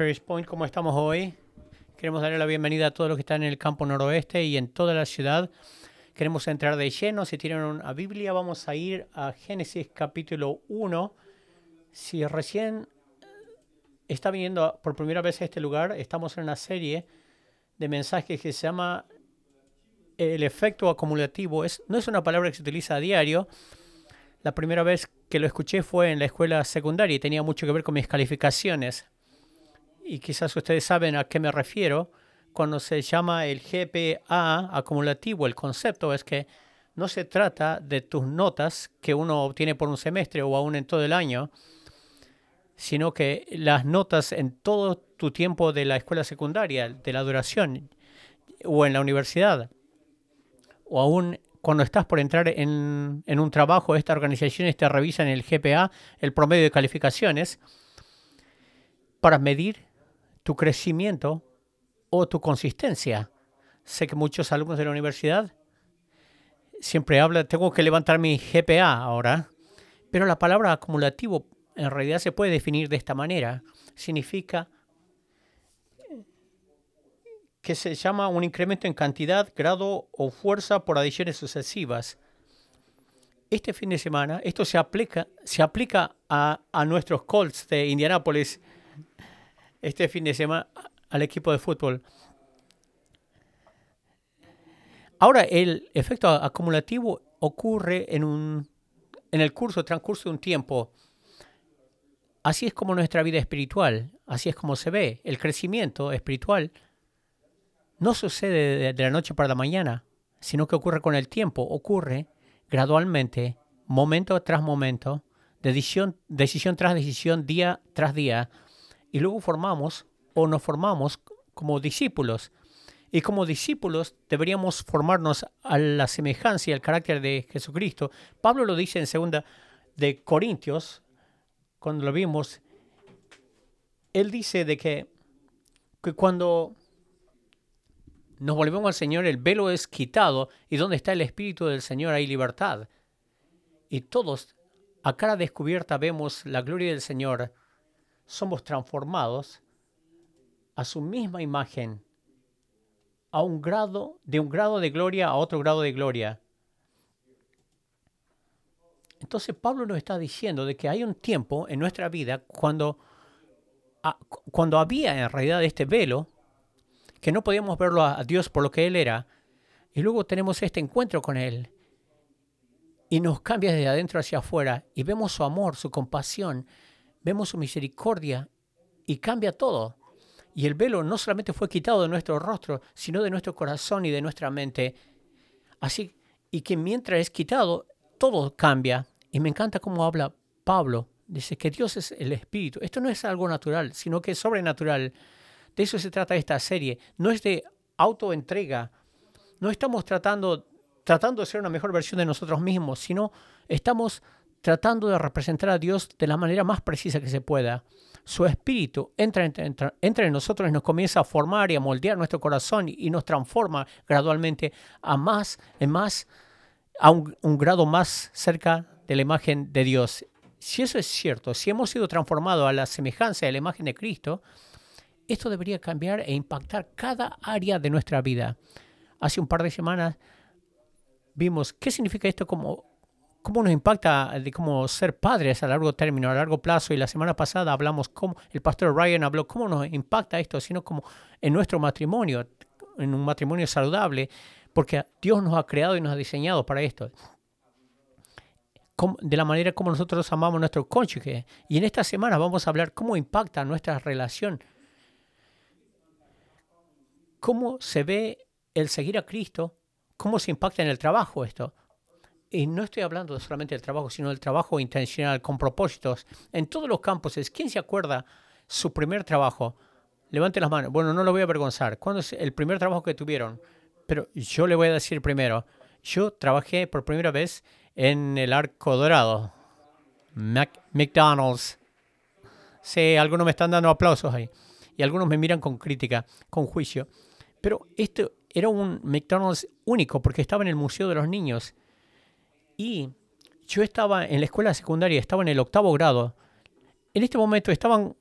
Trace Point, ¿cómo estamos hoy? Queremos darle la bienvenida a todos los que están en el campo noroeste y en toda la ciudad. Queremos entrar de lleno. Si tienen una Biblia, vamos a ir a Génesis capítulo 1. Si recién está viniendo por primera vez a este lugar, estamos en una serie de mensajes que se llama el efecto acumulativo. Es, no es una palabra que se utiliza a diario. La primera vez que lo escuché fue en la escuela secundaria y tenía mucho que ver con mis calificaciones. Y quizás ustedes saben a qué me refiero cuando se llama el GPA acumulativo. El concepto es que no se trata de tus notas que uno obtiene por un semestre o aún en todo el año, sino que las notas en todo tu tiempo de la escuela secundaria, de la duración, o en la universidad, o aún cuando estás por entrar en, un trabajo, estas organizaciones te revisan el GPA, el promedio de calificaciones, para medir tu crecimiento o tu consistencia. Sé que muchos alumnos de la universidad siempre hablan, tengo que levantar mi GPA ahora, pero la palabra acumulativo en realidad se puede definir de esta manera. Significa que se llama un incremento en cantidad, grado o fuerza por adiciones sucesivas. Este fin de semana, esto se aplica, se aplica a, a nuestros Colts de Indianápolis, este fin de semana al equipo de fútbol. Ahora, el efecto acumulativo ocurre en, un, en el curso, transcurso de un tiempo. Así es como nuestra vida espiritual, así es como se ve. El crecimiento espiritual no sucede de, la noche para la mañana, sino que ocurre con el tiempo, ocurre gradualmente, momento tras momento, decisión, tras decisión, día tras día, y luego formamos o nos formamos como discípulos. Y como discípulos deberíamos formarnos a la semejanza y al carácter de Jesucristo. Pablo lo dice en segunda de Corintios, cuando lo vimos, él dice de que, que cuando nos volvemos al Señor, el velo es quitado y donde está el Espíritu del Señor hay libertad. Y todos, a cara descubierta, vemos la gloria del Señor. Somos transformados a su misma imagen, a un grado, de un grado de gloria a otro grado de gloria. Entonces Pablo nos está diciendo de que hay un tiempo en nuestra vida cuando, cuando había en realidad este velo, que no podíamos verlo a Dios por lo que Él era, y luego tenemos este encuentro con Él, y nos cambia desde adentro hacia afuera, y vemos su amor, su compasión, vemos su misericordia, y cambia todo. Y el velo no solamente fue quitado de nuestro rostro, sino de nuestro corazón y de nuestra mente. Así, y que mientras es quitado, todo cambia. Y me encanta cómo habla Pablo. Dice que Dios es el Espíritu. Esto no es algo natural, sino que es sobrenatural. De eso se trata esta serie. No es de autoentrega. No estamos tratando, tratando de ser una mejor versión de nosotros mismos, sino estamos tratando de representar a Dios de la manera más precisa que se pueda. Su espíritu entra, entra, en nosotros y nos comienza a formar y a moldear nuestro corazón y nos transforma gradualmente a más, en más, a un, un grado más cerca de la imagen de Dios. Si eso es cierto, si hemos sido transformados a la semejanza de la imagen de Cristo, esto debería cambiar e impactar cada área de nuestra vida. Hace un par de semanas vimos qué significa esto como cómo nos impacta de cómo ser padres a largo término, a largo plazo. Y la semana pasada hablamos cómo, el pastor Ryan habló cómo nos impacta esto, sino como en nuestro matrimonio, en un matrimonio saludable, porque Dios nos ha creado y nos ha diseñado para esto. De la manera como nosotros amamos a nuestro cónyuge. Y en esta semana vamos a hablar cómo impacta nuestra relación cómo se ve el seguir a Cristo, cómo se impacta en el trabajo esto. Y no estoy hablando solamente del trabajo, sino del trabajo intencional, con propósitos. En todos los campos, ¿quién se acuerda su primer trabajo? Levante las manos. Bueno, no lo voy a avergonzar. ¿Cuándo es el primer trabajo que tuvieron? Pero yo le voy a decir primero. Yo trabajé por primera vez en el Arco Dorado. McDonald's. Sí, algunos me están dando aplausos ahí. Y algunos me miran con crítica, con juicio. Pero esto era un McDonald's único porque estaba en el Museo de los Niños. Y yo estaba en la escuela secundaria, estaba en el octavo grado. En este momento estaban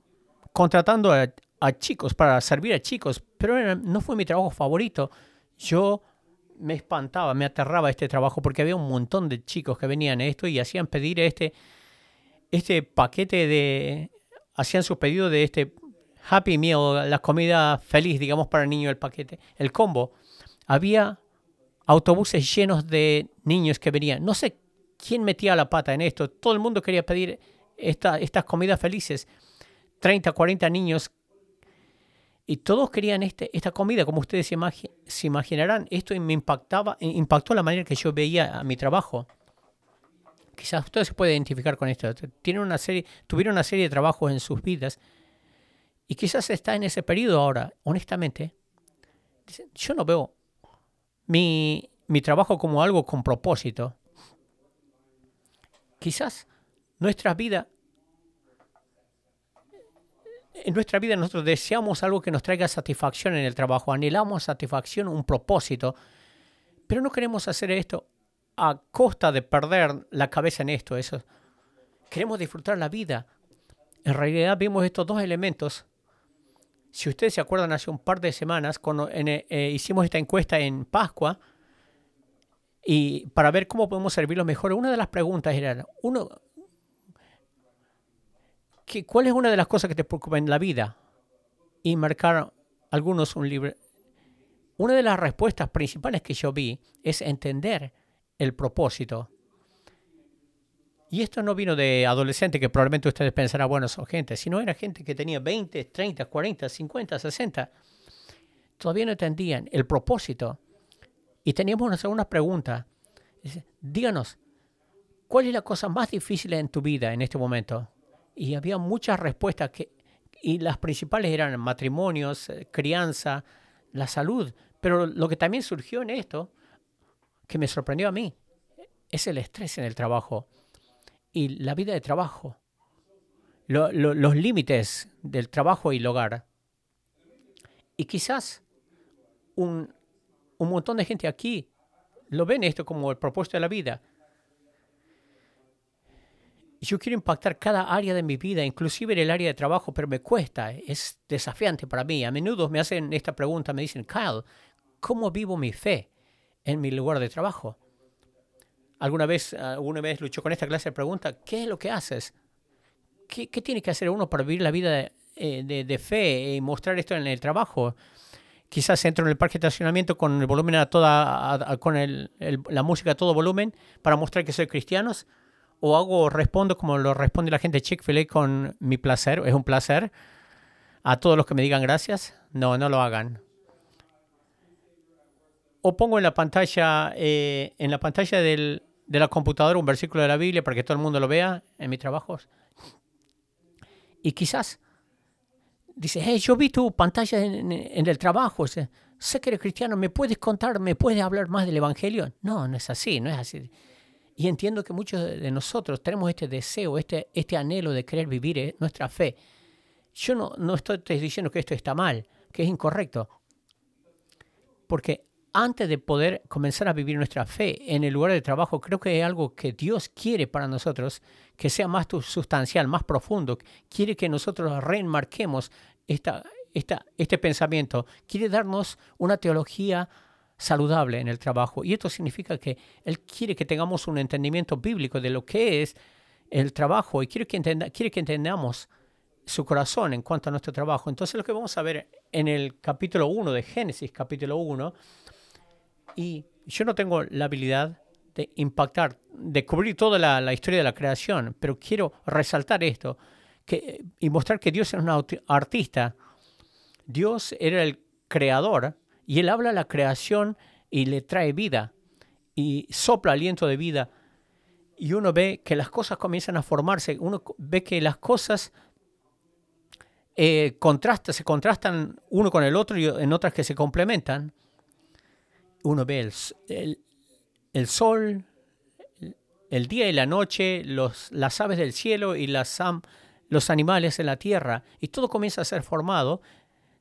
contratando a, chicos, para servir a chicos, pero no fue mi trabajo favorito. Yo me espantaba, me aterraba este trabajo porque había un montón de chicos que venían a esto y hacían pedir este, este paquete de, hacían su pedido de este Happy Meal, la comida feliz, digamos, para el niño, el paquete, el combo. Había autobuses llenos de niños que venían. No sé quién metía la pata en esto. Todo el mundo quería pedir esta, estas comidas felices. 30, 40 niños. Y todos querían este, esta comida, como ustedes se, imaginarán. Esto me impactaba, impactó la manera que yo veía a mi trabajo. Quizás ustedes se pueden identificar con esto. Tuvieron una serie de trabajos en sus vidas y quizás está en ese periodo ahora, honestamente. Yo no veo mi, mi trabajo como algo con propósito. Quizás nuestra vida, en nuestra vida nosotros deseamos algo que nos traiga satisfacción en el trabajo, anhelamos satisfacción, un propósito, pero no queremos hacer esto a costa de perder la cabeza en esto. Eso. Queremos disfrutar la vida. En realidad vimos estos dos elementos. Si ustedes se acuerdan, hace un par de semanas, cuando eh, hicimos esta encuesta en Pascua, y para ver cómo podemos servirlo mejor, una de las preguntas era, uno, ¿qué, ¿cuál es una de las cosas que te preocupa en la vida? Y marcar algunos un libro. Una de las respuestas principales que yo vi es entender el propósito. Y esto no vino de adolescente, que probablemente ustedes pensarán, bueno, son gente, sino era gente que tenía 20, 30, 40, 50, 60. Todavía no entendían el propósito. Y teníamos una segunda pregunta. Díganos, ¿cuál es la cosa más difícil en tu vida en este momento? Y había muchas respuestas que, y las principales eran matrimonios, eh, crianza, la salud. Pero lo que también surgió en esto que me sorprendió a mí es el estrés en el trabajo y la vida de trabajo, los límites del trabajo y el hogar. Y quizás un, un montón de gente aquí lo ven esto como el propósito de la vida. Yo quiero impactar cada área de mi vida, inclusive en el área de trabajo, pero me cuesta, es desafiante para mí. A menudo me hacen esta pregunta, me dicen, Kyle, ¿cómo vivo mi fe? en mi lugar de trabajo. ¿Alguna vez, alguna vez luchó con esta clase de preguntas? ¿Qué es lo que haces? ¿Qué, tiene que hacer uno para vivir la vida de, eh, fe y mostrar esto en el trabajo? Quizás entro en el parque de estacionamiento con el volumen a toda, con la música a todo volumen para mostrar que soy cristiano. O hago, respondo como lo responde la gente de Chick-fil-A con mi placer, es un placer. A todos los que me digan gracias, no, no lo hagan o pongo en la pantalla, eh, en la pantalla del, de la computadora un versículo de la Biblia para que todo el mundo lo vea en mis trabajos. Y quizás dice, hey, yo vi tu pantalla en, el trabajo, sé, que eres cristiano, ¿me puedes contar, me puedes hablar más del Evangelio? No, no es así, no es así. Y entiendo que muchos de nosotros tenemos este deseo, este, este anhelo de querer vivir eh, nuestra fe. Yo no, no estoy diciendo que esto está mal, que es incorrecto. Porque antes de poder comenzar a vivir nuestra fe en el lugar de trabajo, creo que es algo que Dios quiere para nosotros, que sea más sustancial, más profundo. Quiere que nosotros reenmarquemos esta, este pensamiento. Quiere darnos una teología saludable en el trabajo. Y esto significa que Él quiere que tengamos un entendimiento bíblico de lo que es el trabajo y quiere que, quiere que entendamos su corazón en cuanto a nuestro trabajo. Entonces lo que vamos a ver en el capítulo 1 de Génesis, capítulo 1, y yo no tengo la habilidad de impactar, de cubrir toda la, historia de la creación, pero quiero resaltar esto que, y mostrar que Dios es un artista. Dios era el creador y Él habla a la creación y le trae vida y sopla aliento de vida. Y uno ve que las cosas comienzan a formarse, uno ve que las cosas eh, se contrastan uno con el otro y en otras que se complementan uno ve el, sol, el día y la noche, los, las aves del cielo y las, los animales en la tierra, y todo comienza a ser formado,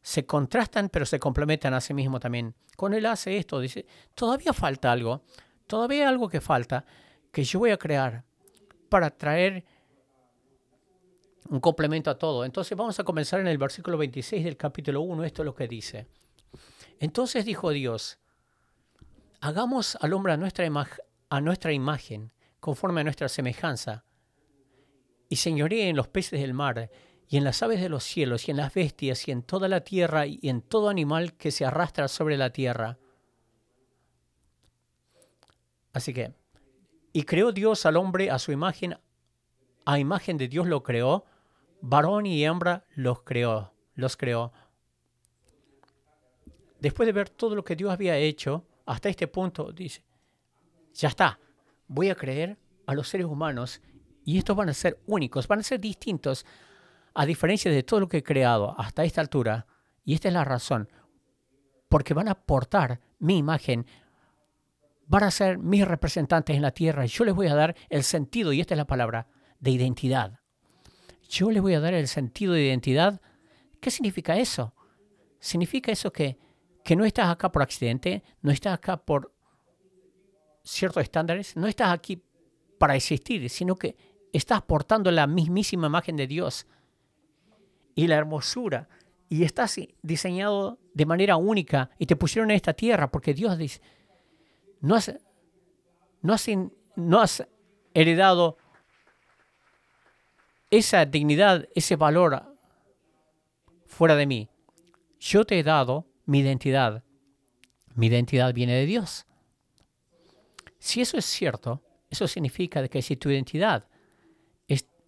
se contrastan pero se complementan a sí mismo también. Con él hace esto, dice, todavía falta algo, todavía algo que falta, que yo voy a crear para traer un complemento a todo. Entonces vamos a comenzar en el versículo 26 del capítulo 1. Esto es lo que dice. Entonces dijo Dios, hagamos al hombre a nuestra, a nuestra imagen, conforme a nuestra semejanza, y señoree en los peces del mar, y en las aves de los cielos, y en las bestias, y en toda la tierra, y en todo animal que se arrastra sobre la tierra. Así que, y creó Dios al hombre a su imagen, a imagen de Dios lo creó, varón y hembra los creó, los creó. Después de ver todo lo que Dios había hecho, hasta este punto, dice, ya está, voy a creer a los seres humanos y estos van a ser únicos, van a ser distintos a diferencia de todo lo que he creado hasta esta altura, y esta es la razón, porque van a aportar mi imagen, van a ser mis representantes en la tierra, yo les voy a dar el sentido, y esta es la palabra, de identidad. Yo les voy a dar el sentido de identidad. ¿Qué significa eso? Significa eso que, que no estás acá por accidente, no estás acá por ciertos estándares, no estás aquí para existir, sino que estás portando la mismísima imagen de Dios y la hermosura. Y estás diseñado de manera única y te pusieron en esta tierra porque Dios dice, no has, no has, no has heredado esa dignidad, ese valor fuera de mí. Yo te he dado mi identidad. Mi identidad viene de Dios. Si eso es cierto, eso significa que si tu identidad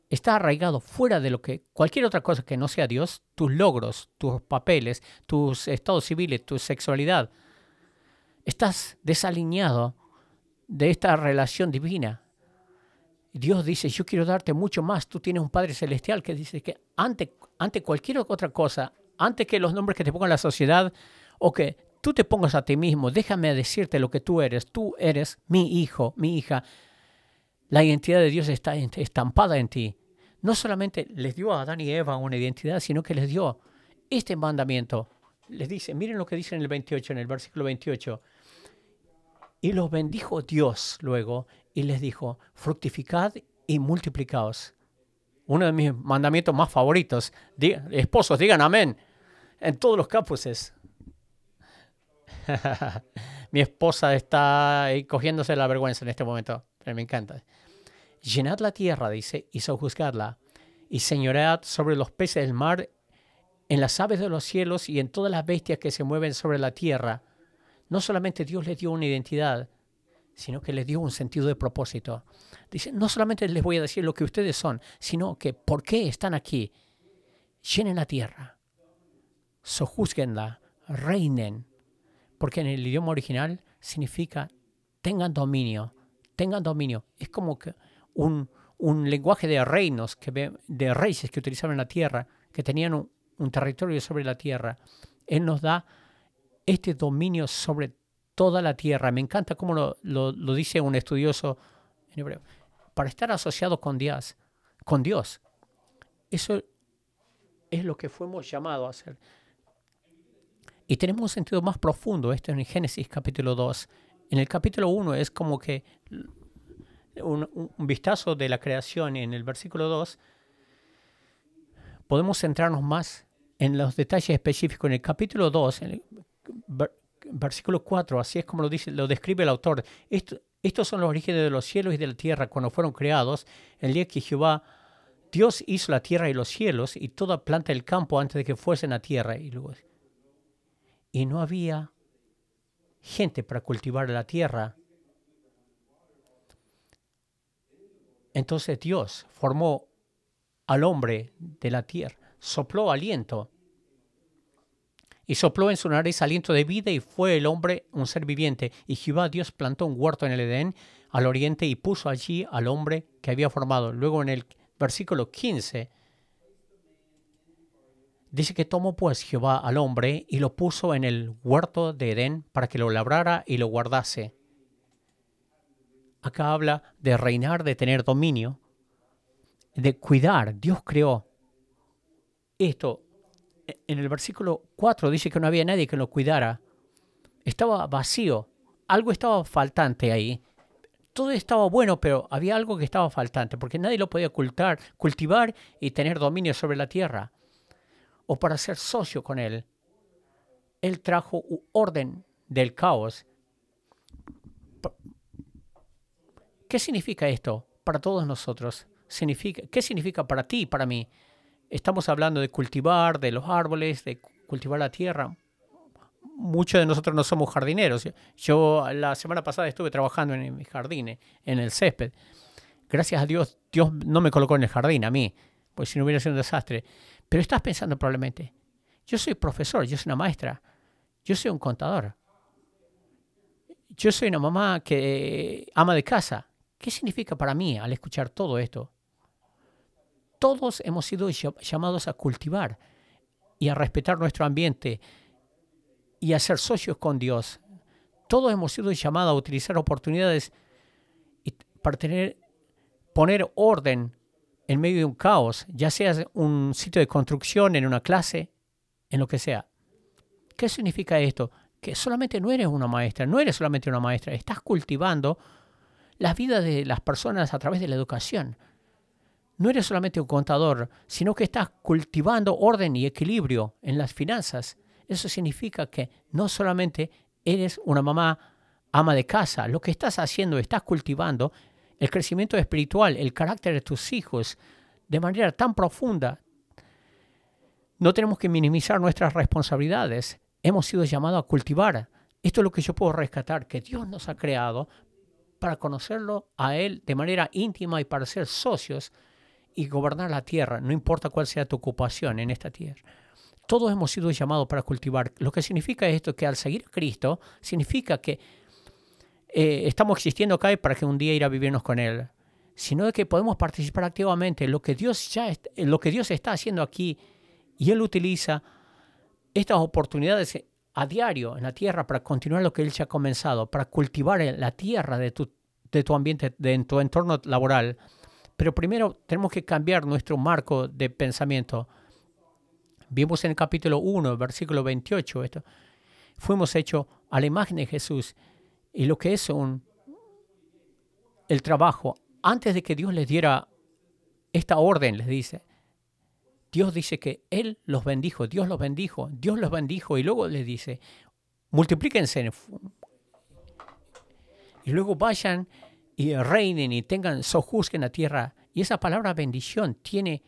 está arraigado fuera de lo que cualquier otra cosa que no sea Dios, tus logros, tus papeles, tus estados civiles, tu sexualidad, estás desalineado de esta relación divina. Dios dice, yo quiero darte mucho más. Tú tienes un Padre Celestial que dice que ante, ante cualquier otra cosa, antes que los nombres que te ponga la sociedad o que tú te pongas a ti mismo, déjame decirte lo que tú eres. Tú eres mi hijo, mi hija. La identidad de Dios está estampada en ti no solamente les dio a Adán y Eva una identidad, sino que les dio este mandamiento. Les dice, miren lo que dice en el 28, en el versículo 28. Y los bendijo Dios luego y les dijo, fructificad y multiplicaos. Uno de mis mandamientos más favoritos. esposos, digan amén. En todos los campuses. Mi esposa está cogiéndose la vergüenza en este momento, pero me encanta. Llenad la tierra, dice, y sojuzgadla, y señoread sobre los peces del mar, en las aves de los cielos y en todas las bestias que se mueven sobre la tierra. No solamente Dios les dio una identidad, sino que les dio un sentido de propósito. Dice, no solamente les voy a decir lo que ustedes son, sino que por qué están aquí. Llenen la tierra, sojuzguenla, reinen, porque en el idioma original significa tengan dominio, tengan dominio. Es como que un, lenguaje de reinos, que, de reyes que utilizaban la tierra, que tenían un, territorio sobre la tierra. Él nos da este dominio sobre toda la tierra. Me encanta cómo lo, lo, dice un estudioso en hebreo. Para estar asociado con Dios, con Dios. Eso es lo que fuimos llamados a hacer. Y tenemos un sentido más profundo, esto en Génesis capítulo 2. En el capítulo 1 es como que un, vistazo de la creación en el versículo 2, podemos centrarnos más en los detalles específicos. En el capítulo 2, en el versículo 4, así es como lo, dice, lo describe el autor. estos son los orígenes de los cielos y de la tierra cuando fueron creados, el día que Jehová, Dios hizo la tierra y los cielos y toda planta del campo antes de que fuesen a tierra. Y, luego, y no había gente para cultivar la tierra Entonces Dios formó al hombre de la tierra, sopló aliento y sopló en su nariz aliento de vida y fue el hombre un ser viviente. Y Jehová Dios plantó un huerto en el Edén al oriente y puso allí al hombre que había formado. Luego en el versículo 15 dice que tomó pues Jehová al hombre y lo puso en el huerto de Edén para que lo labrara y lo guardase. Acá habla de reinar, de tener dominio, de cuidar. Dios creó esto. En el versículo 4 dice que no había nadie que lo cuidara. Estaba vacío. Algo estaba faltante ahí. todo estaba bueno, pero había algo que estaba faltante, porque nadie lo podía ocultar, cultivar y tener dominio sobre la tierra, o para ser socio con él. Él trajo orden del caos. ¿Qué significa esto para todos nosotros? Significa, ¿Qué significa para ti para mí? Estamos hablando de cultivar, de los árboles, de cultivar la tierra muchos de nosotros no somos jardineros. Yo la semana pasada estuve trabajando en mi jardín, en el césped. Gracias a Dios, Dios no me colocó en el jardín a mí, pues si no hubiera sido un desastre. Pero estás pensando probablemente, yo soy profesor, yo soy una maestra, yo soy un contador. Yo soy una mamá que ama de casa. ¿Qué significa para mí al escuchar todo esto? Todos hemos sido llamados a cultivar y a respetar nuestro ambiente, y a ser socios con Dios. Todos hemos sido llamados a utilizar oportunidades para tener, poner orden en medio de un caos, ya sea un sitio de construcción, en una clase, en lo que sea. ¿Qué significa esto? Que solamente no eres una maestra, no eres solamente una maestra, estás cultivando la vida de las personas a través de la educación. No eres solamente un contador, sino que estás cultivando orden y equilibrio en las finanzas eso significa que no solamente eres una mamá ama de casa, lo que estás haciendo, estás cultivando el crecimiento espiritual, el carácter de tus hijos de manera tan profunda. No tenemos que minimizar nuestras responsabilidades. Hemos sido llamados a cultivar. Esto es lo que yo puedo rescatar, que Dios nos ha creado para conocerlo a Él de manera íntima y para ser socios y gobernar la tierra, no importa cuál sea tu ocupación en esta tierra. Todos hemos sido llamados para cultivar. Lo que significa esto que al seguir a Cristo, significa que eh, estamos existiendo acá para que un día ir a vivirnos con Él, sino de que podemos participar activamente en lo que Dios ya en lo que Dios está haciendo aquí y Él utiliza estas oportunidades a diario en la tierra para continuar lo que Él ya ha comenzado, para cultivar la tierra de tu, de tu ambiente, de tu entorno laboral. Pero primero tenemos que cambiar nuestro marco de pensamiento Vimos en el capítulo 1, versículo 28, esto. Fuimos hechos a la imagen de Jesús. Y lo que es un, el trabajo, antes de que Dios les diera esta orden, les dice, Dios dice que Él los bendijo, Dios los bendijo, Dios los bendijo, y luego les dice, multiplíquense y luego vayan y reinen y tengan sojuzguen la tierra. Y esa palabra bendición tiene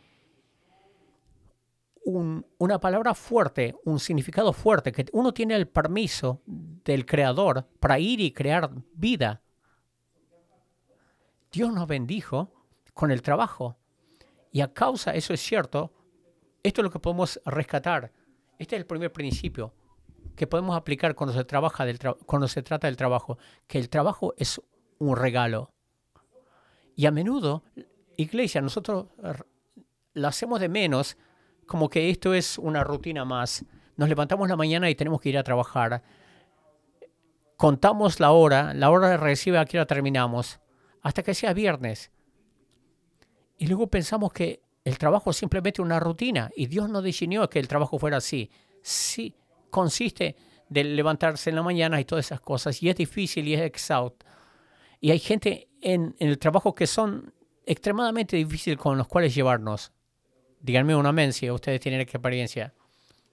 una palabra fuerte, un significado fuerte, que uno tiene el permiso del Creador para ir y crear vida. Dios nos bendijo con el trabajo. Y a causa, eso es cierto, esto es lo que podemos rescatar. Este es el primer principio que podemos aplicar cuando se, trabaja del cuando se trata del trabajo, que el trabajo es un regalo. Y a menudo, iglesia, nosotros lo hacemos de menos como que esto es una rutina más. Nos levantamos la mañana y tenemos que ir a trabajar. Contamos la hora, la hora recibe a qué hora terminamos, hasta que sea viernes. Y luego pensamos que el trabajo es simplemente una rutina y Dios no diseñó que el trabajo fuera así. Sí, consiste de levantarse en la mañana y todas esas cosas y es difícil y es exhausto. Y hay gente en, en el trabajo que son extremadamente difíciles con los cuales llevarnos. Díganme un amén si ustedes tienen experiencia.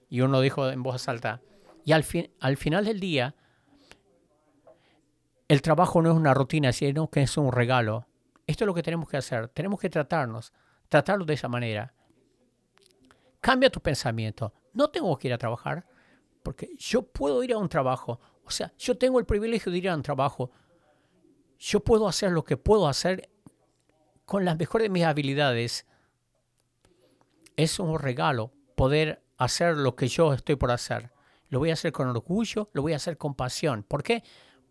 Y uno dijo en voz alta. Y al, fin, al final del día, el trabajo no es una rutina, sino que es un regalo. Esto es lo que tenemos que hacer. Tenemos que tratarnos, tratarlo de esa manera. Cambia tu pensamiento. No tengo que ir a trabajar porque yo puedo ir a un trabajo. O sea, yo tengo el privilegio de ir a un trabajo. Yo puedo hacer lo que puedo hacer con las mejores de mis habilidades es un regalo poder hacer lo que yo estoy por hacer. Lo voy a hacer con orgullo, lo voy a hacer con pasión. ¿Por qué?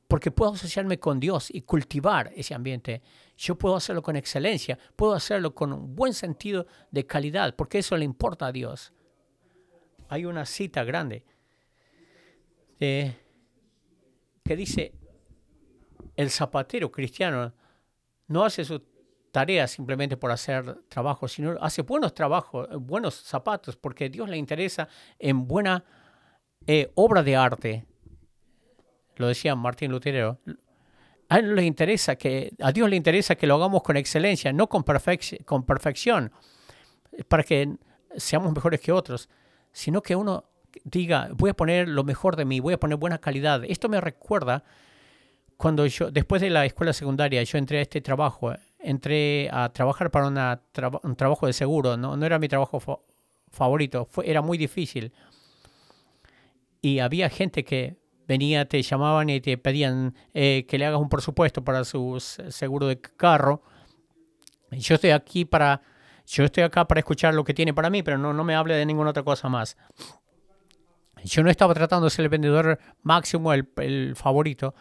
Porque puedo asociarme con Dios y cultivar ese ambiente. Yo puedo hacerlo con excelencia, puedo hacerlo con un buen sentido de calidad, porque eso le importa a Dios. Hay una cita grande eh, que dice, el zapatero cristiano no hace su tareas simplemente por hacer trabajo, sino hace buenos trabajos, buenos zapatos, porque Dios le interesa en buena eh, obra de arte. Lo decía Martín Lutero. A él le interesa que, a Dios le interesa que lo hagamos con excelencia, no con, con perfección, para que seamos mejores que otros, sino que uno diga, voy a poner lo mejor de mí, voy a poner buena calidad. Esto me recuerda cuando yo, después de la escuela secundaria, yo entré a este trabajo, entré a trabajar para un trabajo de seguro, no, no era mi trabajo favorito, fue, era muy difícil. Y había gente que venía, te llamaban y te pedían eh, que le hagas un presupuesto para su seguro de carro. Yo estoy aquí para, yo estoy acá para escuchar lo que tiene para mí, pero no, no me hable de ninguna otra cosa más. Yo no estaba tratando de ser el vendedor máximo, el, el favorito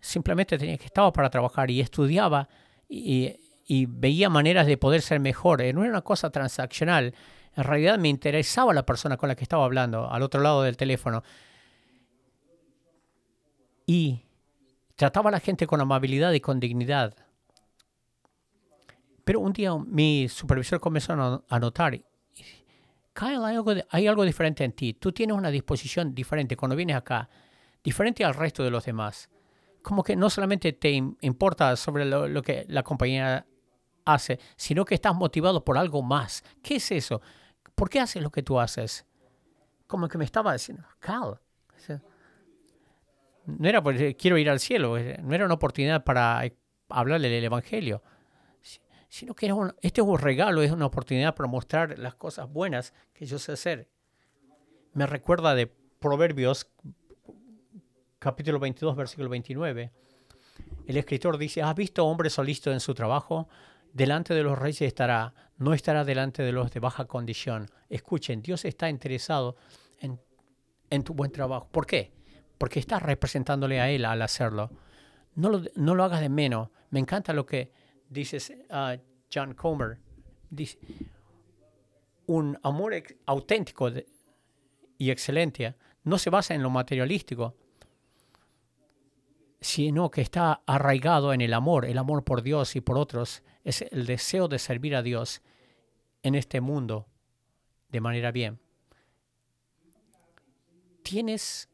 simplemente tenía que estaba para trabajar y estudiaba y, veía maneras de poder ser mejor. No era una cosa transaccional. En realidad me interesaba la persona con la que estaba hablando, al otro lado del teléfono. Y trataba a la gente con amabilidad y con dignidad. Pero un día mi supervisor comenzó a notar, Kyle, hay algo, hay algo diferente en ti. Tú tienes una disposición diferente cuando vienes acá, diferente al resto de los demás como que no solamente te importa sobre lo, que la compañía hace, sino que estás motivado por algo más. ¿Qué es eso? ¿Por qué haces lo que tú haces? Como que me estaba diciendo, Cal. No era porque quiero ir al cielo, eh, no era una oportunidad para hablarle del Evangelio, sino que este es un regalo, es una oportunidad para mostrar las cosas buenas que yo sé hacer. Me recuerda de Proverbios capítulo 22, versículo 29. El escritor dice, ¿has visto hombre solícito en su trabajo? Delante de los reyes estará, no estará delante de los de baja condición. Escuchen, Dios está interesado en, en tu buen trabajo. ¿Por qué? Porque estás representándole a Él al hacerlo. No lo, no lo hagas de menos. Me encanta lo que dices uh, John Comer. Dice, un amor auténtico y excelente no se basa en lo materialístico, sino que está arraigado en el amor, el amor por Dios y por otros, es el deseo de servir a Dios en este mundo de manera bien. Tienes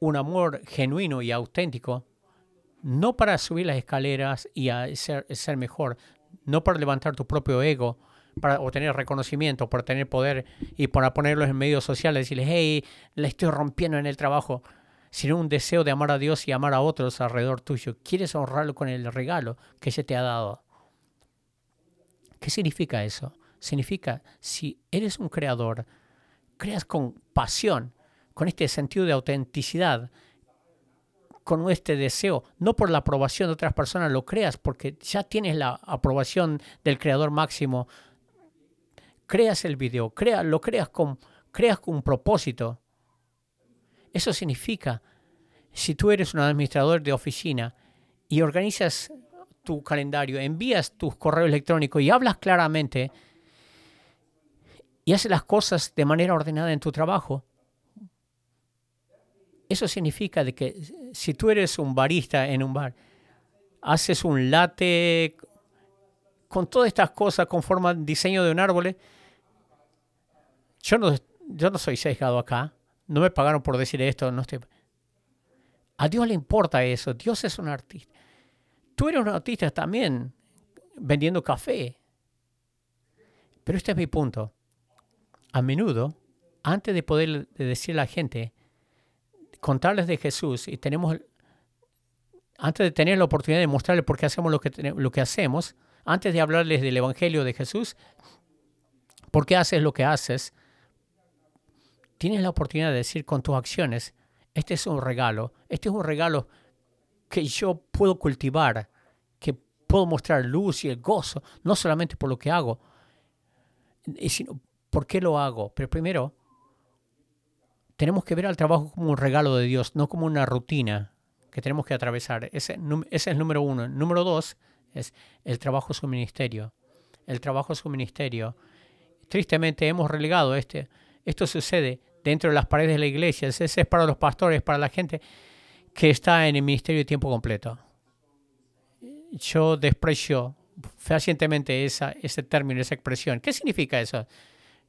un amor genuino y auténtico, no para subir las escaleras y ser, ser mejor, no para levantar tu propio ego, para obtener reconocimiento, para tener poder y para ponerlos en medios sociales y decirles, hey, la estoy rompiendo en el trabajo sino un deseo de amar a Dios y amar a otros alrededor tuyo. Quieres honrarlo con el regalo que se te ha dado. ¿Qué significa eso? Significa, si eres un creador, creas con pasión, con este sentido de autenticidad, con este deseo, no por la aprobación de otras personas, lo creas porque ya tienes la aprobación del creador máximo. Creas el video, crea, lo creas con, creas con un propósito eso significa, si tú eres un administrador de oficina y organizas tu calendario, envías tus correos electrónicos y hablas claramente y haces las cosas de manera ordenada en tu trabajo, eso significa de que si tú eres un barista en un bar, haces un latte con todas estas cosas conforme al diseño de un árbol, yo no, yo no soy sesgado acá no me pagaron por decir esto, no estoy... A Dios le importa eso, Dios es un artista. Tú eres un artista también vendiendo café. Pero este es mi punto. A menudo, antes de poder decir a la gente, contarles de Jesús y tenemos, antes de tener la oportunidad de mostrarles por qué hacemos lo que, lo que hacemos, antes de hablarles del Evangelio de Jesús, por qué haces lo que haces, tienes la oportunidad de decir con tus acciones, este es un regalo, este es un regalo que yo puedo cultivar, que puedo mostrar luz y el gozo, no solamente por lo que hago, sino por qué lo hago. Pero primero, tenemos que ver al trabajo como un regalo de Dios, no como una rutina que tenemos que atravesar. Ese, es el número uno. número dos es el trabajo su ministerio. El trabajo su ministerio. Tristemente hemos relegado este. Esto sucede dentro de las paredes de la iglesia. Ese es para los pastores, para la gente que está en el ministerio de tiempo completo. Yo desprecio fehacientemente esa, ese término, esa expresión. ¿Qué significa eso?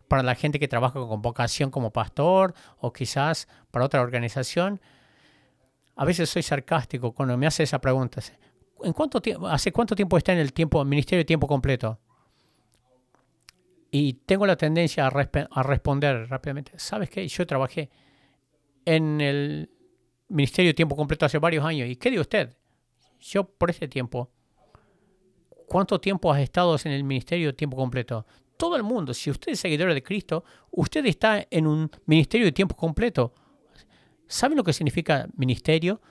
Para la gente que trabaja con vocación como pastor o quizás para otra organización. a veces soy sarcástico cuando me hace esa pregunta. ¿En cuánto ¿Hace cuánto tiempo está en el tiempo, ministerio de tiempo completo? Y tengo la tendencia a, responder rápidamente. ¿Sabes qué? Yo trabajé en el ministerio de tiempo completo hace varios años. ¿Y qué de usted? Yo por ese tiempo. ¿Cuánto tiempo has estado en el ministerio de tiempo completo? Todo el mundo, si usted es seguidor de Cristo, usted está en un ministerio de tiempo completo. ¿Saben lo que significa ministerio?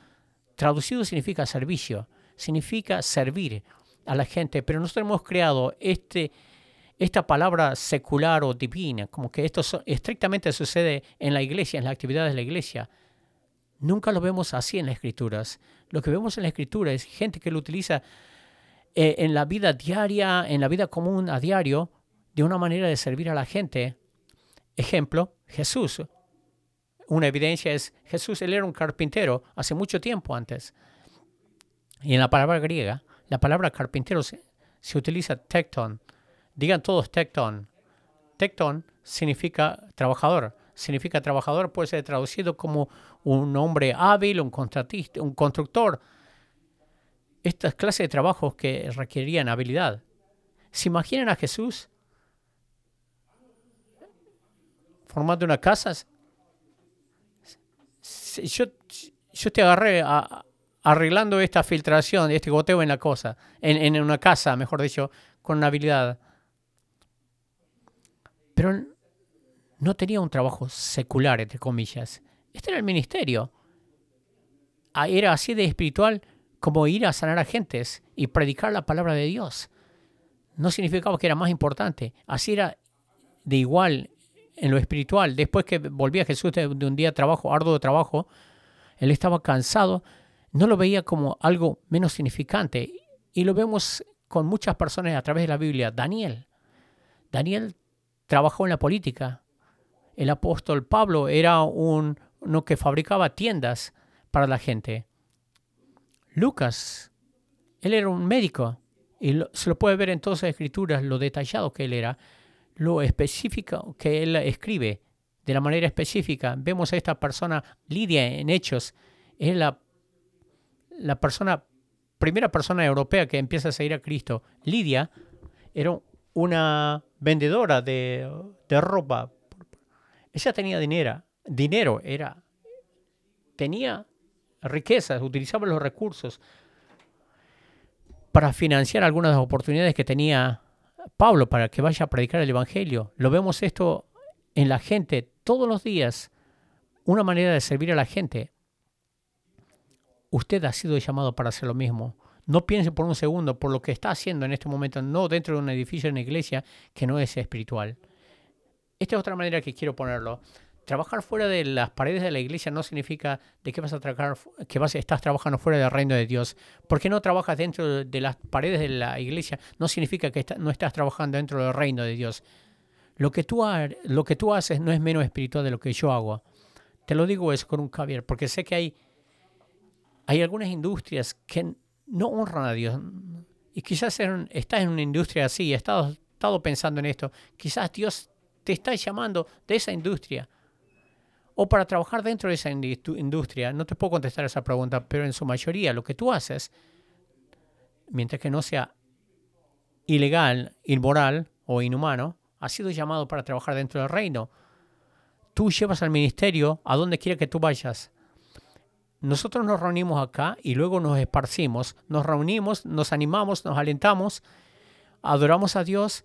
Traducido significa servicio, significa servir a la gente, pero nosotros hemos creado este, esta palabra secular o divina, como que esto estrictamente sucede en la iglesia, en las actividades de la iglesia. Nunca lo vemos así en las escrituras. Lo que vemos en la escritura es gente que lo utiliza eh, en la vida diaria, en la vida común a diario, de una manera de servir a la gente. Ejemplo, Jesús. Una evidencia es Jesús, él era un carpintero hace mucho tiempo antes. Y en la palabra griega, la palabra carpintero se, se utiliza tecton. Digan todos tecton. Tecton significa trabajador. Significa trabajador, puede ser traducido como un hombre hábil, un contratista, un constructor. Estas clases de trabajos que requerían habilidad. ¿Se imaginan a Jesús formando una casa? yo, yo te agarré arreglando esta filtración, este goteo en la cosa, en, en una casa, mejor dicho, con habilidad. Pero no tenía un trabajo secular, entre comillas. Este era el ministerio. Ah, era así de espiritual como ir a sanar a gentes y predicar la palabra de Dios. No significaba que era más importante. Así era de igual en lo espiritual. Después que volvía Jesús de, un día de trabajo, arduo de trabajo, él estaba cansado, no lo veía como algo menos significante. Y lo vemos con muchas personas a través de la Biblia. Daniel. Daniel trabajó en la política. El apóstol Pablo era un, uno que fabricaba tiendas para la gente. Lucas, él era un médico y se lo puede ver en todas las escrituras lo detallado que él era lo específico que él escribe, de la manera específica. Vemos a esta persona, Lidia, en Hechos, es la, la persona, primera persona europea que empieza a seguir a Cristo. Lidia era una vendedora de, de ropa. Ella tenía dinero, dinero era, tenía riquezas, utilizaba los recursos para financiar algunas de las oportunidades que tenía Pablo para que vaya a predicar el Evangelio. Lo vemos esto en la gente todos los días, una manera de servir a la gente. Usted ha sido llamado para hacer lo mismo. No piense por un segundo por lo que está haciendo en este momento, no dentro de un edificio, en una iglesia, que no es espiritual. Esta es otra manera que quiero ponerlo. Trabajar fuera de las paredes de la iglesia no significa de que vas a trabajar, que vas, estás trabajando fuera del reino de Dios. Porque no trabajas dentro de las paredes de la iglesia no significa que no estás trabajando dentro del reino de Dios. Lo que, tú lo que tú haces no es menos espiritual de lo que yo hago. Te lo digo eso con un caviar, porque sé que hay, hay algunas industrias que no honran a Dios. Y quizás estás en una industria así has estado, estado pensando en esto. Quizás Dios te está llamando de esa industria o para trabajar dentro de esa industria, no te puedo contestar esa pregunta, pero en su mayoría lo que tú haces, mientras que no sea ilegal, inmoral o inhumano, ha sido llamado para trabajar dentro del reino. Tú llevas al ministerio a donde quiera que tú vayas. Nosotros nos reunimos acá y luego nos esparcimos, nos reunimos, nos animamos, nos alentamos, adoramos a Dios,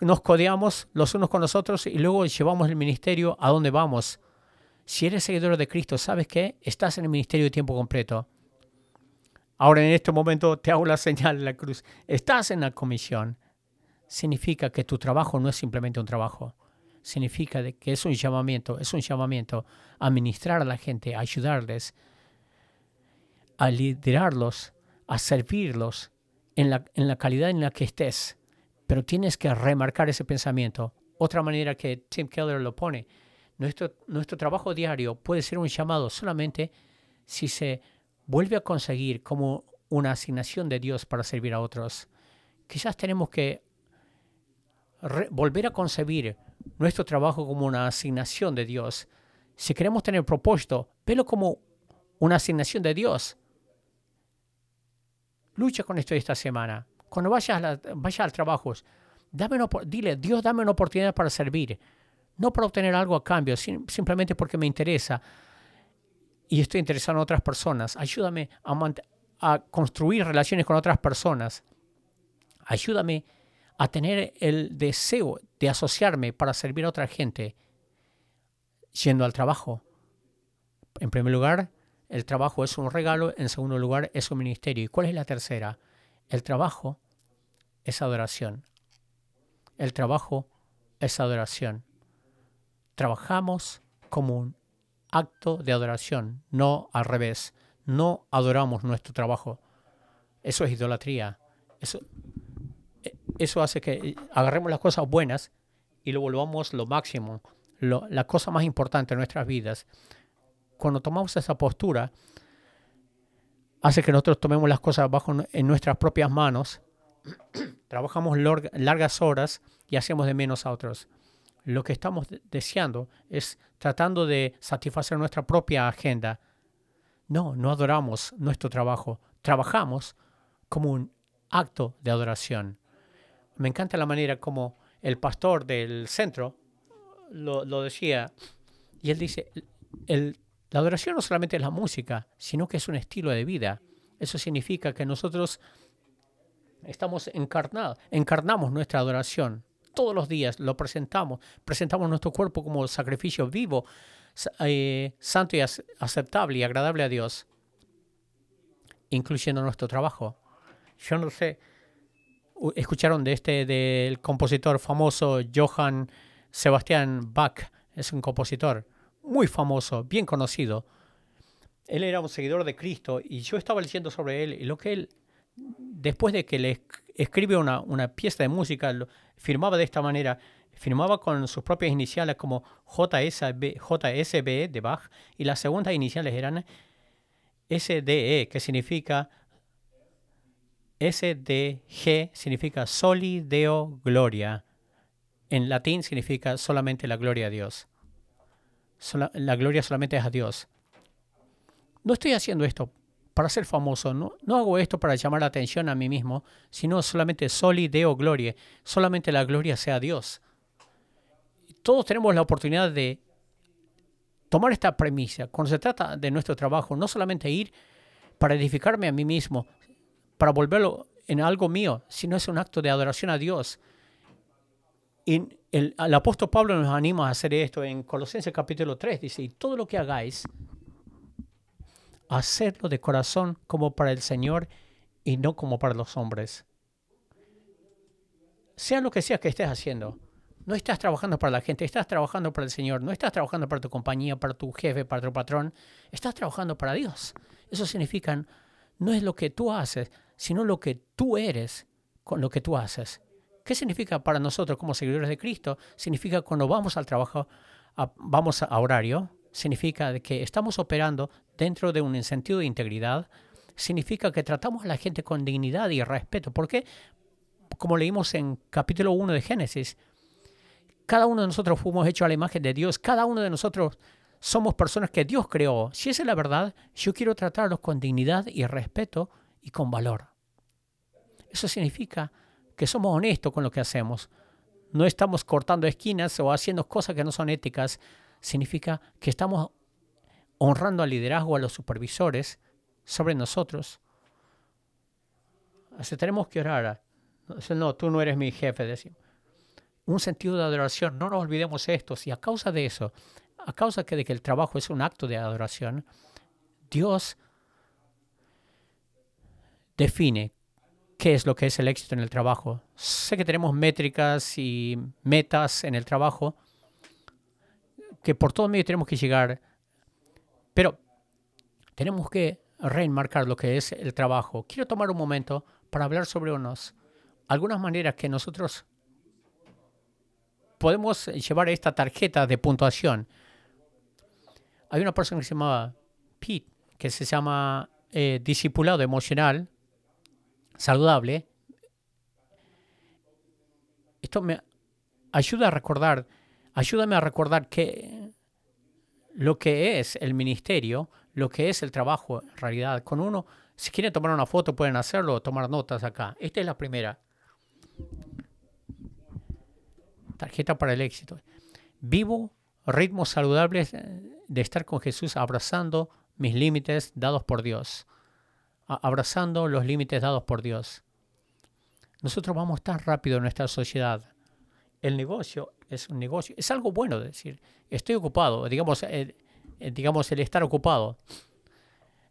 nos codeamos los unos con los otros y luego llevamos el ministerio a donde vamos. Si eres seguidor de Cristo, ¿sabes qué? Estás en el ministerio de tiempo completo. Ahora en este momento te hago la señal de la cruz. Estás en la comisión. Significa que tu trabajo no es simplemente un trabajo. Significa que es un llamamiento, es un llamamiento a ministrar a la gente, a ayudarles, a liderarlos, a servirlos en la, en la calidad en la que estés. Pero tienes que remarcar ese pensamiento. Otra manera que Tim Keller lo pone nuestro, nuestro trabajo diario puede ser un llamado solamente si se vuelve a conseguir como una asignación de Dios para servir a otros. Quizás tenemos que volver a concebir nuestro trabajo como una asignación de Dios. Si queremos tener propósito, velo como una asignación de Dios. Lucha con esto esta semana. Cuando vayas, al trabajo, dame dile, Dios, dame una oportunidad para servir. No para obtener algo a cambio, simplemente porque me interesa y estoy interesado en otras personas. Ayúdame a, a construir relaciones con otras personas. Ayúdame a tener el deseo de asociarme para servir a otra gente yendo al trabajo. En primer lugar, el trabajo es un regalo, en segundo lugar, es un ministerio. ¿Y cuál es la tercera? El trabajo es adoración. El trabajo es adoración. Trabajamos como un acto de adoración, no al revés. No adoramos nuestro trabajo. Eso es idolatría. Eso, eso hace que agarremos las cosas buenas y lo volvamos lo máximo, la cosa más importante en nuestras vidas. Cuando tomamos esa postura, hace que nosotros tomemos las cosas bajo en nuestras propias manos, trabajamos largas horas y hacemos de menos a otros. Lo que estamos deseando es tratando de satisfacer nuestra propia agenda. No, no adoramos nuestro trabajo, trabajamos como un acto de adoración me encanta la manera como el pastor del centro lo, decía. Y él dice, la adoración no solamente es la música, sino que es un estilo de vida. Eso significa que nosotros estamos encarnados, encarnamos nuestra adoración. Todos los días lo presentamos, presentamos nuestro cuerpo como sacrificio vivo, eh, santo y aceptable y agradable a Dios, incluyendo nuestro trabajo. Yo no sé, escucharon de este del compositor famoso Johann Sebastian Bach. Es un compositor muy famoso, bien conocido. Él era un seguidor de Cristo y yo estaba leyendo sobre él y lo que él, después de que le escribe una, una pieza de música, firmaba de esta manera, firmaba con sus propias iniciales como JSB, JSB de Bach y las segundas iniciales eran SDE, que significa SDG significa Soli Deo Gloria. En latín significa solamente la gloria a Dios. la gloria solamente es a Dios. No estoy haciendo esto para ser famoso, no, no hago esto para llamar la atención a mí mismo, sino solamente Soli Deo Gloria, solamente la gloria sea a Dios. Todos tenemos la oportunidad de tomar esta premisa. Cuando se trata de nuestro trabajo, no solamente ir para edificarme a mí mismo, para volverlo en algo mío, sino es un acto de adoración a Dios. Y el, apóstol Pablo nos anima a hacer esto en Colosenses capítulo 3, dice, y todo lo que hagáis, hacerlo de corazón como para el Señor y no como para los hombres. Sea lo que sea que estés haciendo, no estás trabajando para la gente, estás trabajando para el Señor, no estás trabajando para tu compañía, para tu jefe, para tu patrón, estás trabajando para Dios. Eso significa, no es lo que tú haces, sino lo que tú eres con lo que tú haces. ¿Qué significa para nosotros como seguidores de Cristo? Significa cuando vamos al trabajo, vamos a horario, significa que estamos operando dentro de un sentido de integridad, significa que tratamos a la gente con dignidad y respeto. Porque, como leímos en capítulo 1 de Génesis, cada uno de nosotros fuimos hechos a la imagen de Dios, cada uno de nosotros somos personas que Dios creó. Si esa es la verdad, yo quiero tratarlos con dignidad y respeto y con valor. Eso significa que somos honestos con lo que hacemos. No estamos cortando esquinas o haciendo cosas que no son éticas. Significa que estamos honrando al liderazgo, a los supervisores sobre nosotros. Así tenemos que orar. No, tú no eres mi jefe, decimos. Un sentido de adoración. No nos olvidemos esto. Si a causa de eso, a causa de que el trabajo es un acto de adoración, Dios define qué es lo que es el éxito en el trabajo. Sé que tenemos métricas y metas en el trabajo que por todo medio tenemos que llegar, pero tenemos que reenmarcar lo que es el trabajo. Quiero tomar un momento para hablar sobre unos, algunas maneras que nosotros podemos llevar esta tarjeta de puntuación. Hay una persona que se llama Pete, que se llama eh, discipulado emocional, saludable, esto me ayuda a recordar, ayúdame a recordar que lo que es el ministerio, lo que es el trabajo en realidad. Con uno, si quieren tomar una foto, pueden hacerlo, tomar notas acá. Esta es la primera. Tarjeta para el éxito. Vivo ritmos saludables eh, de estar con Jesús abrazando mis límites dados por Dios. Abrazando los límites dados por Dios. Nosotros vamos tan rápido en nuestra sociedad. El negocio es un negocio. Es algo bueno decir, estoy ocupado. Digamos, el, digamos, el estar ocupado.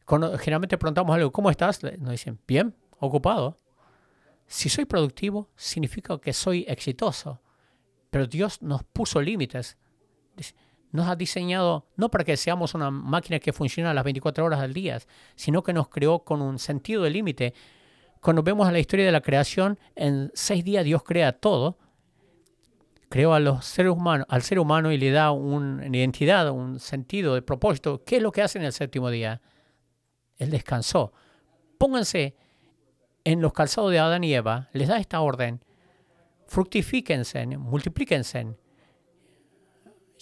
Cuando generalmente preguntamos algo, ¿cómo estás? Nos dicen, bien, ocupado. Si soy productivo, significa que soy exitoso. Pero Dios nos puso límites. Nos ha diseñado no para que seamos una máquina que funciona las 24 horas al día, sino que nos creó con un sentido de límite. Cuando vemos la historia de la creación, en seis días Dios crea todo, creó a los seres humanos, al ser humano y le da una identidad, un sentido de propósito. ¿Qué es lo que hace en el séptimo día? Él descansó. Pónganse en los calzados de Adán y Eva, les da esta orden fructifíquense, multiplíquense,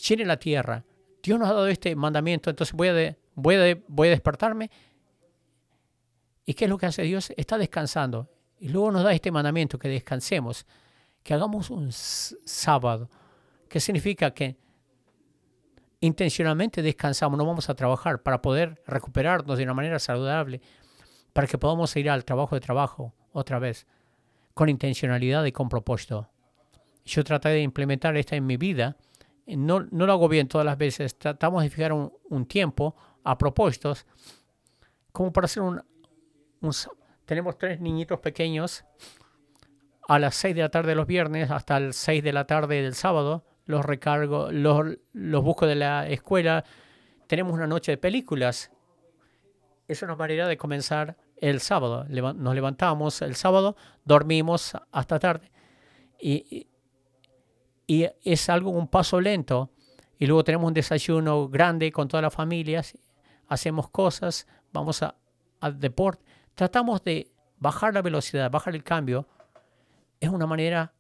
llenen la tierra. Dios nos ha dado este mandamiento, entonces voy a, voy a despertarme. ¿Y qué es lo que hace Dios? Está descansando. Y luego nos da este mandamiento, que descansemos, que hagamos un sábado, que significa que intencionalmente descansamos, no vamos a trabajar para poder recuperarnos de una manera saludable, para que podamos ir al trabajo de trabajo otra vez con intencionalidad y con propósito. Yo traté de implementar esto en mi vida. No, no lo hago bien todas las veces. Tratamos de fijar un, tiempo a propósitos, como para hacer un, Tenemos tres niñitos pequeños. A las 6 de la tarde de los viernes hasta las 6 de la tarde del sábado los recargo, los, los busco de la escuela. Tenemos una noche de películas. Es una manera de comenzar el sábado. Nos levantamos el sábado, dormimos hasta tarde. Y, y es algo, un paso lento. Y luego tenemos un desayuno grande con todas las familias. Hacemos cosas, vamos al deporte. Tratamos de bajar la velocidad, bajar el cambio. Es una manera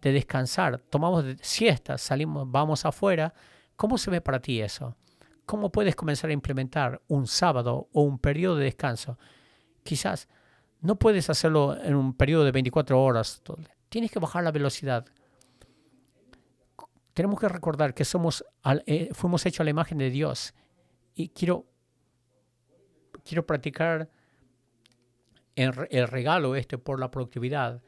de descansar. Tomamos siestas, salimos, vamos afuera. ¿Cómo se ve para ti eso? ¿Cómo puedes comenzar a implementar un sábado o un periodo de descanso? Quizás no puedes hacerlo en un periodo de 24 horas. Tienes que bajar la velocidad. Tenemos que recordar que somos, eh, fuimos hechos a la imagen de Dios. Y quiero, quiero practicar el, el regalo este por la productividad.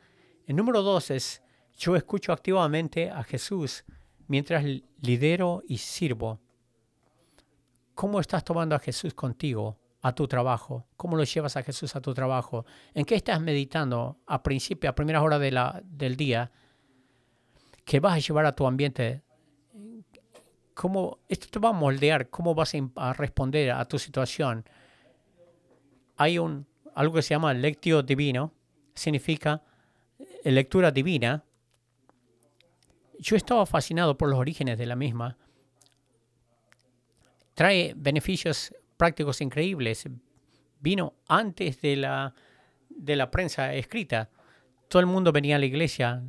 El número dos es, yo escucho activamente a Jesús mientras lidero y sirvo. ¿Cómo estás tomando a Jesús contigo? a tu trabajo? ¿Cómo lo llevas a Jesús a tu trabajo? ¿En qué estás meditando a principio, a primeras horas de la, del día? ¿Qué vas a llevar a tu ambiente? ¿Cómo, esto te va a moldear cómo vas a, responder a tu situación. Hay un, algo que se llama lectio divino, significa eh, lectura divina. Yo estaba fascinado por los orígenes de la misma. Trae beneficios prácticos increíbles. Vino antes de la, de la prensa escrita. Todo el mundo venía a la iglesia.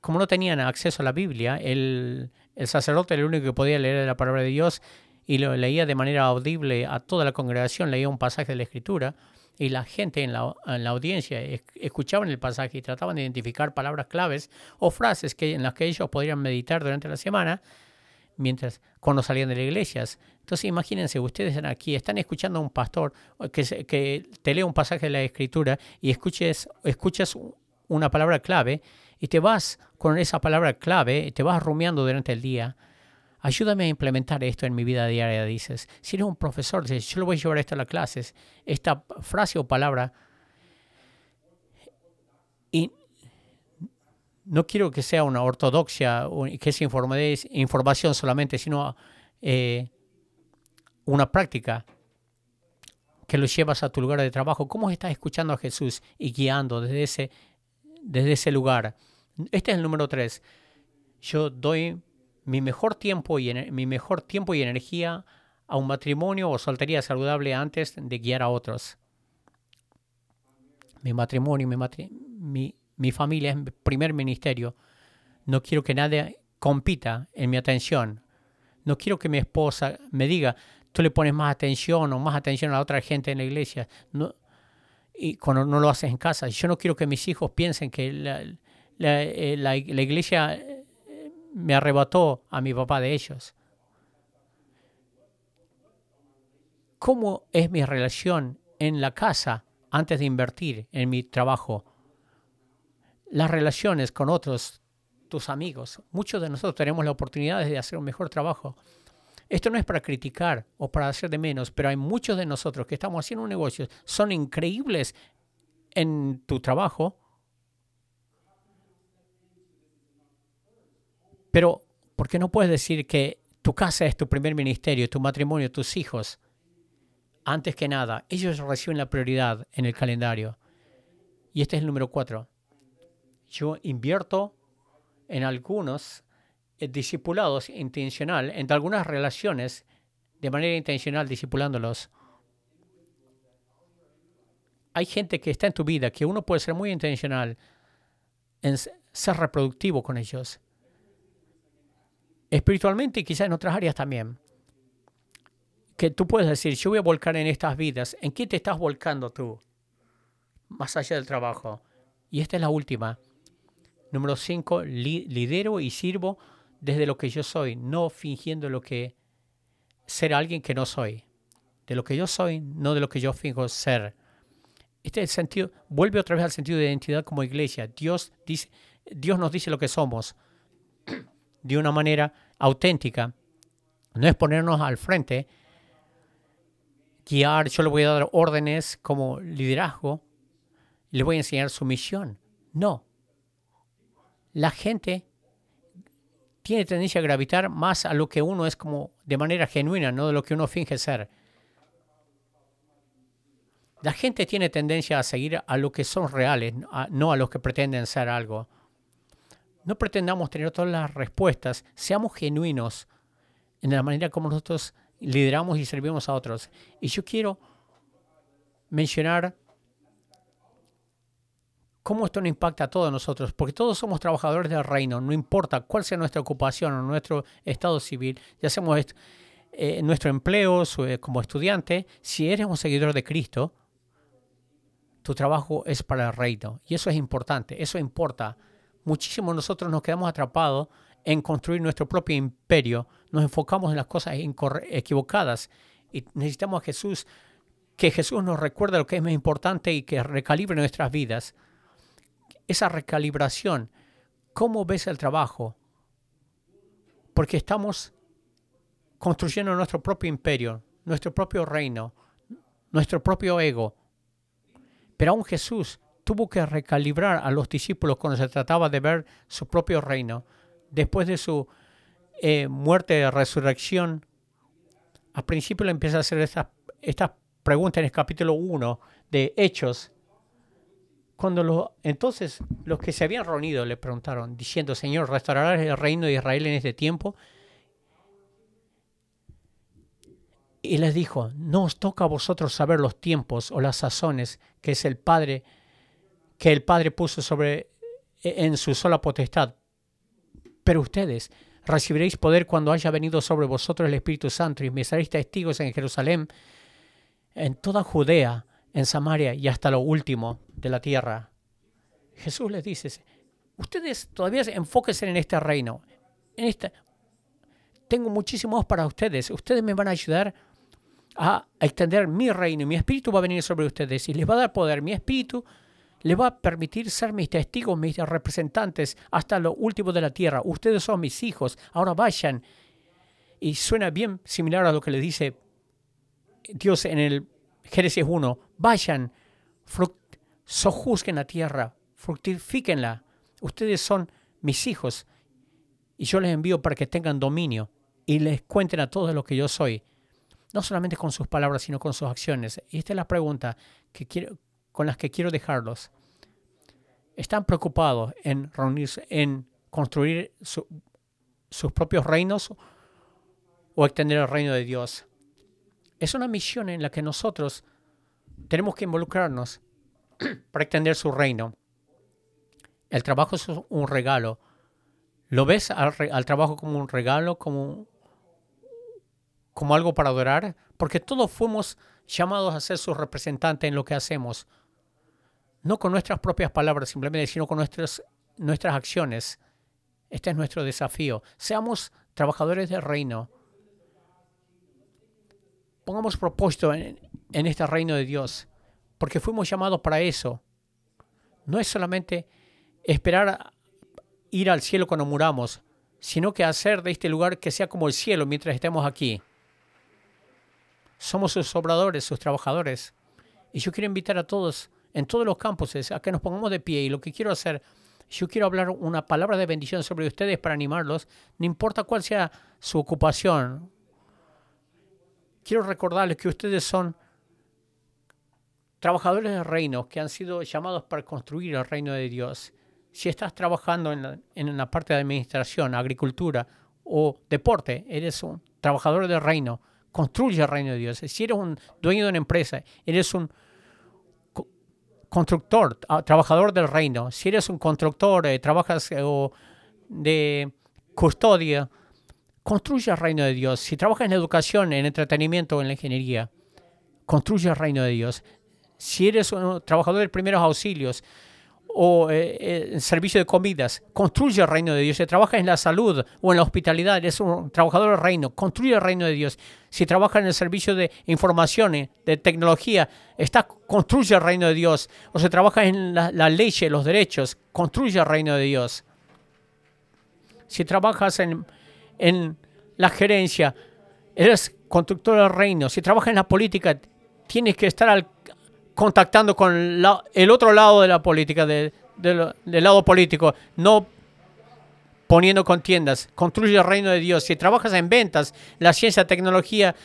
Como no tenían acceso a la Biblia, el, sacerdote era el único que podía leer la palabra de Dios y lo leía de manera audible a toda la congregación, leía un pasaje de la Escritura y la gente en la, en la audiencia escuchaban el pasaje y trataban de identificar palabras claves o frases que, en las que ellos podrían meditar durante la semana mientras cuando salían de las iglesias. Entonces imagínense, ustedes están aquí, están escuchando a un pastor que, que te lee un pasaje de la escritura y escuches, escuchas una palabra clave y te vas con esa palabra clave, te vas rumiando durante el día. Ayúdame a implementar esto en mi vida diaria, dices. Si eres un profesor, dices, yo lo voy a llevar esto a las clases, esta frase o palabra. Y no quiero que sea una ortodoxia, que es información solamente, sino eh, una práctica que lo llevas a tu lugar de trabajo. ¿Cómo estás escuchando a Jesús y guiando desde ese, desde ese lugar? Este es el número tres. Yo doy mi mejor tiempo y mi mejor tiempo y energía a un matrimonio o soltería saludable antes de guiar a otros. Mi matrimonio, mi, mi, mi familia es mi primer ministerio. No quiero que nadie compita en mi atención. No quiero que mi esposa me diga, tú le pones más atención o más atención a otra gente en la iglesia. No, y cuando no lo haces en casa. Yo no quiero que mis hijos piensen que la, eh, la, la iglesia eh, me arrebató a mi papá de ellos. ¿Cómo es mi relación en la casa antes de invertir en mi trabajo? Las relaciones con otros, tus amigos. Muchos de nosotros tenemos la oportunidad de hacer un mejor trabajo. Esto no es para criticar o para hacer de menos, pero hay muchos de nosotros que estamos haciendo un negocio, son increíbles en tu trabajo, pero ¿por qué no puedes decir que tu casa es tu primer ministerio, tu matrimonio, tus hijos? antes que nada, ellos reciben la prioridad en el calendario. Y este es el número cuatro. Yo invierto en algunos eh, discipulados intencional, en algunas relaciones, de manera intencional, discipulándolos. Hay gente que está en tu vida que uno puede ser muy intencional en ser reproductivo con ellos. Espiritualmente y quizás en otras áreas también que tú puedes decir, yo voy a volcar en estas vidas. ¿En qué te estás volcando tú? Más allá del trabajo. Y esta es la última. Número cinco, lidero y sirvo desde lo que yo soy, no fingiendo lo que ser alguien que no soy. De lo que yo soy, no de lo que yo fingo ser. Este sentido, vuelve otra vez al sentido de identidad como iglesia. Dios, dice, Dios nos dice lo que somos de una manera auténtica. No es ponernos al frente guiar, yo le voy a dar órdenes como liderazgo, le voy a enseñar su misión. No. La gente tiene tendencia a gravitar más a lo que uno es como de manera genuina, no de lo que uno finge ser. La gente tiene tendencia a seguir a lo que son reales, no a los que pretenden ser algo. No pretendamos tener todas las respuestas, seamos genuinos en la manera como nosotros lideramos y servimos a otros. Y yo quiero mencionar cómo esto nos impacta a todos nosotros, porque todos somos trabajadores del reino, no importa cuál sea nuestra ocupación o nuestro estado civil, ya seamos eh, nuestro empleo eh, como estudiante, si eres un seguidor de Cristo, tu trabajo es para el reino. Y eso es importante, eso importa. Muchísimo nosotros nos quedamos atrapados en construir nuestro propio imperio, nos enfocamos en las cosas equivocadas y necesitamos a Jesús, que Jesús nos recuerde lo que es más importante y que recalibre nuestras vidas. Esa recalibración, ¿cómo ves el trabajo? Porque estamos construyendo nuestro propio imperio, nuestro propio reino, nuestro propio ego. Pero aún Jesús tuvo que recalibrar a los discípulos cuando se trataba de ver su propio reino después de su eh, muerte y resurrección, al principio le empieza a hacer estas esta preguntas en el capítulo 1 de Hechos. Cuando lo, entonces los que se habían reunido le preguntaron, diciendo, Señor, ¿restaurarás el reino de Israel en este tiempo? Y les dijo, no os toca a vosotros saber los tiempos o las sazones que es el Padre, que el Padre puso sobre en su sola potestad, pero ustedes recibiréis poder cuando haya venido sobre vosotros el Espíritu Santo y me seréis testigos en Jerusalén, en toda Judea, en Samaria y hasta lo último de la tierra. Jesús les dice, ustedes todavía enfóquense en este reino. En tengo muchísimos para ustedes. Ustedes me van a ayudar a extender mi reino. Mi espíritu va a venir sobre ustedes y les va a dar poder. Mi espíritu le va a permitir ser mis testigos, mis representantes hasta lo último de la tierra. Ustedes son mis hijos, ahora vayan. Y suena bien similar a lo que le dice Dios en el Génesis 1. Vayan, sojuzguen la tierra, fructifíquenla. Ustedes son mis hijos y yo les envío para que tengan dominio y les cuenten a todos lo que yo soy. No solamente con sus palabras, sino con sus acciones. Y esta es la pregunta que quiero, con las que quiero dejarlos. Están preocupados en reunirse, en construir sus propios reinos o extender el reino de Dios. Es una misión en la que nosotros tenemos que involucrarnos para extender su reino. El trabajo es un regalo. ¿Lo ves al, trabajo como un regalo, como, como algo para adorar, porque todos fuimos llamados a ser sus representantes en lo que hacemos. No con nuestras propias palabras simplemente, sino con nuestras, nuestras acciones. Este es nuestro desafío. Seamos trabajadores del reino. Pongamos propósito en, en este reino de Dios, porque fuimos llamados para eso. No es solamente esperar ir al cielo cuando muramos, sino que hacer de este lugar que sea como el cielo mientras estemos aquí. Somos sus obradores, sus trabajadores. Y yo quiero invitar a todos, en todos los campos, a que nos pongamos de pie. Y lo que quiero hacer, yo quiero hablar una palabra de bendición sobre ustedes para animarlos, no importa cuál sea su ocupación. Quiero recordarles que ustedes son trabajadores del reino, que han sido llamados para construir el reino de Dios si estás trabajando en la, en parte de administración, agricultura o deporte, eres un trabajador del reino, construye el reino de Dios. Si eres un dueño de una empresa, eres un constructor, ah, trabajador del reino. Si eres un constructor, eh, trabajas eh, de custodia, construye el reino de Dios. Si trabajas en educación, en entretenimiento o en la ingeniería, construye el reino de Dios. Si eres un trabajador de primeros auxilios, o eh, eh servicio de comidas, construye el reino de Dios. Si trabajas en la salud o en la hospitalidad, eres un trabajador del reino, construye el reino de Dios. Si trabajas en el servicio de información, eh, de tecnología, está, construye el reino de Dios. O si trabajas en la, la ley, los derechos, construye el reino de Dios. Si trabajas en, en la gerencia, eres constructor del reino. Si trabajas en la política, tienes que estar al, contactando con el otro lado de la política, del lado político, no poniendo contiendas. Construye el reino de Dios. Si trabajas en ventas, la ciencia, tecnología,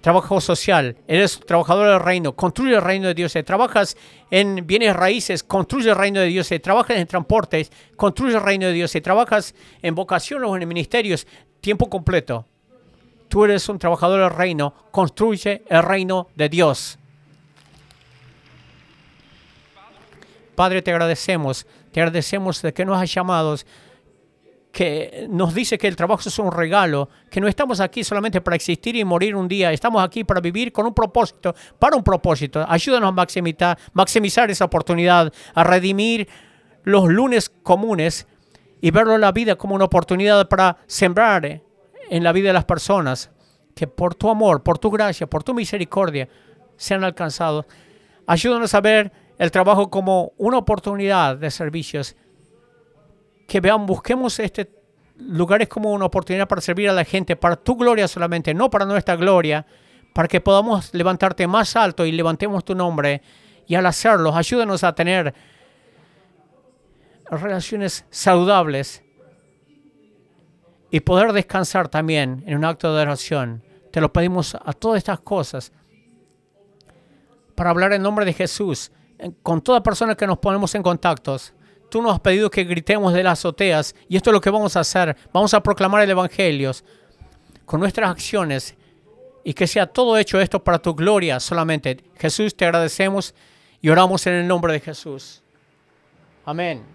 trabajo social, eres trabajador del reino, construye el reino de Dios. Si trabajas en bienes raíces, construye el reino de Dios. Si trabajas en transportes, construye el reino de Dios. Si trabajas en vocación o en ministerios, tiempo completo. Tú eres un trabajador del reino, construye el reino de Dios. Padre, te agradecemos, te agradecemos de que nos has llamado, que nos dice que el trabajo es un regalo, que no estamos aquí solamente para existir y morir un día, estamos aquí para vivir con un propósito, para un propósito. Ayúdanos a maximizar, maximizar esa oportunidad, a redimir los lunes comunes y verlo en la vida como una oportunidad para sembrar en la vida de las personas, que por tu amor, por tu gracia, por tu misericordia sean alcanzados. Ayúdanos a ver el trabajo como una oportunidad de servicios. Que vean, busquemos este lugares como una oportunidad para servir a la gente, para tu gloria solamente, no para nuestra gloria, para que podamos levantarte más alto y levantemos tu nombre. Y al hacerlo, ayúdanos a tener relaciones saludables y poder descansar también en un acto de oración. Te lo pedimos a todas estas cosas para hablar en nombre de Jesús con toda persona que nos ponemos en contactos. Tú nos has pedido que gritemos de las azoteas y esto es lo que vamos a hacer. Vamos a proclamar el Evangelio con nuestras acciones y que sea todo hecho esto para tu gloria solamente. Jesús, te agradecemos y oramos en el nombre de Jesús. Amén.